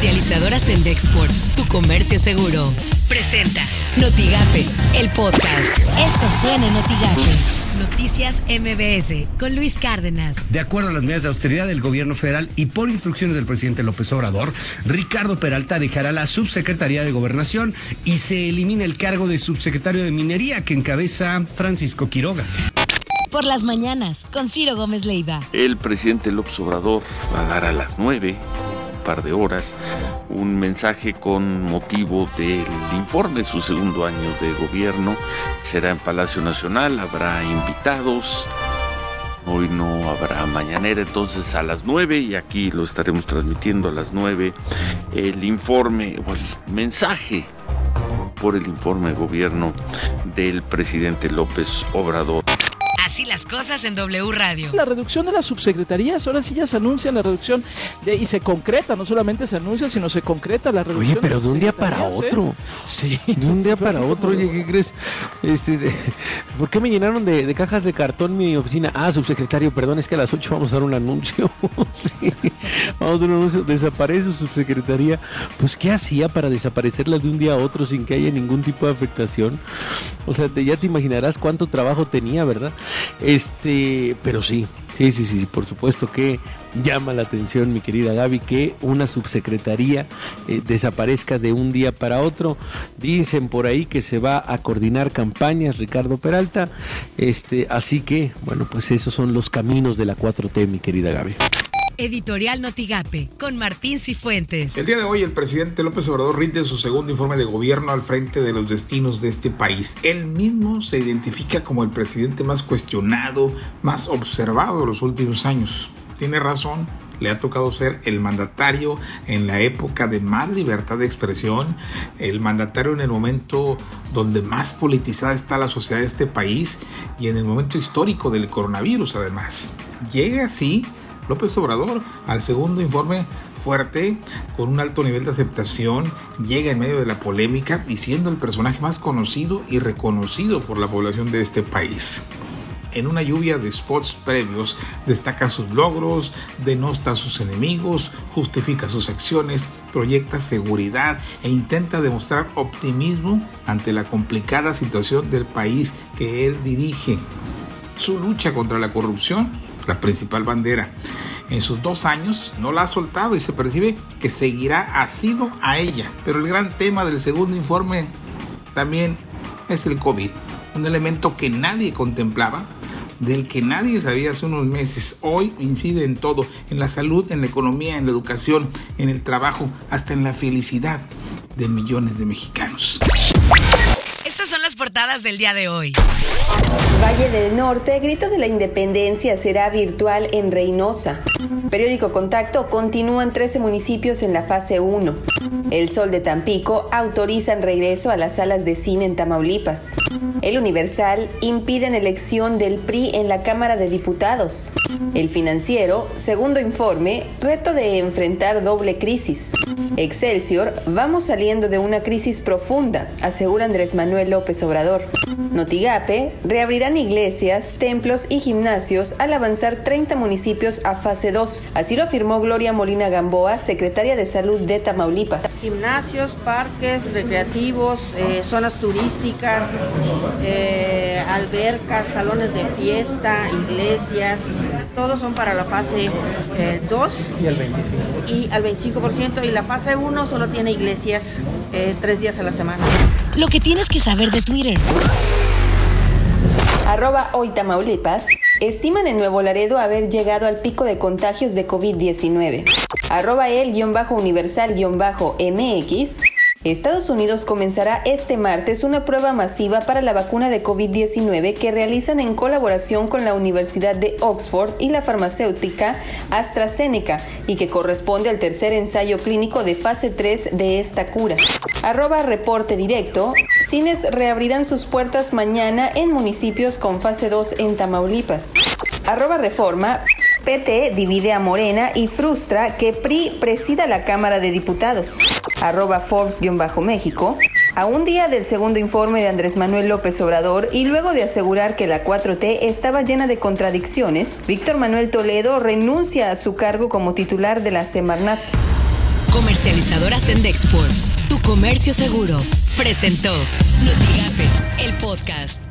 Comercializadoras en Dexport, tu comercio seguro. Presenta Notigape, el podcast. Esto suena en Notigape. Noticias MBS con Luis Cárdenas. De acuerdo a las medidas de austeridad del gobierno federal y por instrucciones del presidente López Obrador, Ricardo Peralta dejará la subsecretaría de Gobernación y se elimina el cargo de subsecretario de Minería que encabeza Francisco Quiroga por las mañanas con Ciro Gómez Leiva. El presidente López Obrador va a dar a las 9 un par de horas un mensaje con motivo del informe, su segundo año de gobierno. Será en Palacio Nacional, habrá invitados. Hoy no habrá mañanera, entonces a las 9 y aquí lo estaremos transmitiendo a las 9 el informe o el mensaje por el informe de gobierno del presidente López Obrador. Así las cosas en W Radio. La reducción de las subsecretarías, ahora sí ya se anuncia la reducción de, y se concreta, no solamente se anuncia, sino se concreta la reducción. Oye, pero de, un día para ¿eh? otro. Sí. De un día para otro, oye, ¿qué crees? Este, ¿Por qué me llenaron de, cajas de cartón mi oficina? Ah, subsecretario, perdón, es que a las 8 vamos a dar un anuncio. sí. Vamos a dar un anuncio. Desaparece su subsecretaría. Pues, ¿qué hacía para desaparecerla de un día a otro sin que haya ningún tipo de afectación? O sea, ya te imaginarás cuánto trabajo tenía, ¿verdad? Este, pero sí, sí, sí, sí, por supuesto que llama la atención, mi querida Gaby, que una subsecretaría eh, desaparezca de un día para otro. Dicen por ahí que se va a coordinar campañas, Ricardo Peralta. Este, así que, bueno, pues esos son los caminos de la 4T, mi querida Gaby. Editorial Notigape, con Martín Cifuentes. El día de hoy el presidente López Obrador rinde su segundo informe de gobierno al frente de los destinos de este país. Él mismo se identifica como el presidente más cuestionado, más observado de los últimos años. Tiene razón, le ha tocado ser el mandatario en la época de más libertad de expresión, el mandatario en el momento donde más politizada está la sociedad de este país y en el momento histórico del coronavirus además. Llega así López Obrador, al segundo informe fuerte, con un alto nivel de aceptación, llega en medio de la polémica y siendo el personaje más conocido y reconocido por la población de este país. En una lluvia de spots previos, destaca sus logros, denosta a sus enemigos, justifica sus acciones, proyecta seguridad e intenta demostrar optimismo ante la complicada situación del país que él dirige. Su lucha contra la corrupción la principal bandera. En sus dos años no la ha soltado y se percibe que seguirá asido a ella. Pero el gran tema del segundo informe también es el COVID, un elemento que nadie contemplaba, del que nadie sabía hace unos meses. Hoy incide en todo, en la salud, en la economía, en la educación, en el trabajo, hasta en la felicidad de millones de mexicanos. Estas son las portadas del día de hoy. Valle del Norte, grito de la independencia será virtual en Reynosa. Periódico Contacto continúan 13 municipios en la fase 1. El Sol de Tampico autorizan regreso a las salas de cine en Tamaulipas. El Universal impiden elección del PRI en la Cámara de Diputados. El Financiero, segundo informe, reto de enfrentar doble crisis. Excelsior, vamos saliendo de una crisis profunda, asegura Andrés Manuel López Obrador. Notigape, reabrirán iglesias, templos y gimnasios al avanzar 30 municipios a fase 2. Así lo afirmó Gloria Molina Gamboa, secretaria de Salud de Tamaulipas. Gimnasios, parques recreativos, eh, zonas turísticas, eh, albercas, salones de fiesta, iglesias, todos son para la fase 2 eh, y al 25%. Y al 25% y la fase 1 solo tiene iglesias tres días a la semana. Lo que tienes que saber de Twitter. Arroba hoy Tamaulipas estiman en Nuevo Laredo haber llegado al pico de contagios de COVID-19. Arroba el-universal-mx Estados Unidos comenzará este martes una prueba masiva para la vacuna de COVID-19 que realizan en colaboración con la Universidad de Oxford y la farmacéutica AstraZeneca y que corresponde al tercer ensayo clínico de fase 3 de esta cura. Arroba reporte directo. Cines reabrirán sus puertas mañana en municipios con fase 2 en Tamaulipas. Arroba reforma. PT divide a Morena y frustra que PRI presida la Cámara de Diputados. Arroba Forbes-México. A un día del segundo informe de Andrés Manuel López Obrador y luego de asegurar que la 4T estaba llena de contradicciones, Víctor Manuel Toledo renuncia a su cargo como titular de la Semarnat. Comercializadoras en Dexport. Tu comercio seguro. Presentó Notigape, el podcast.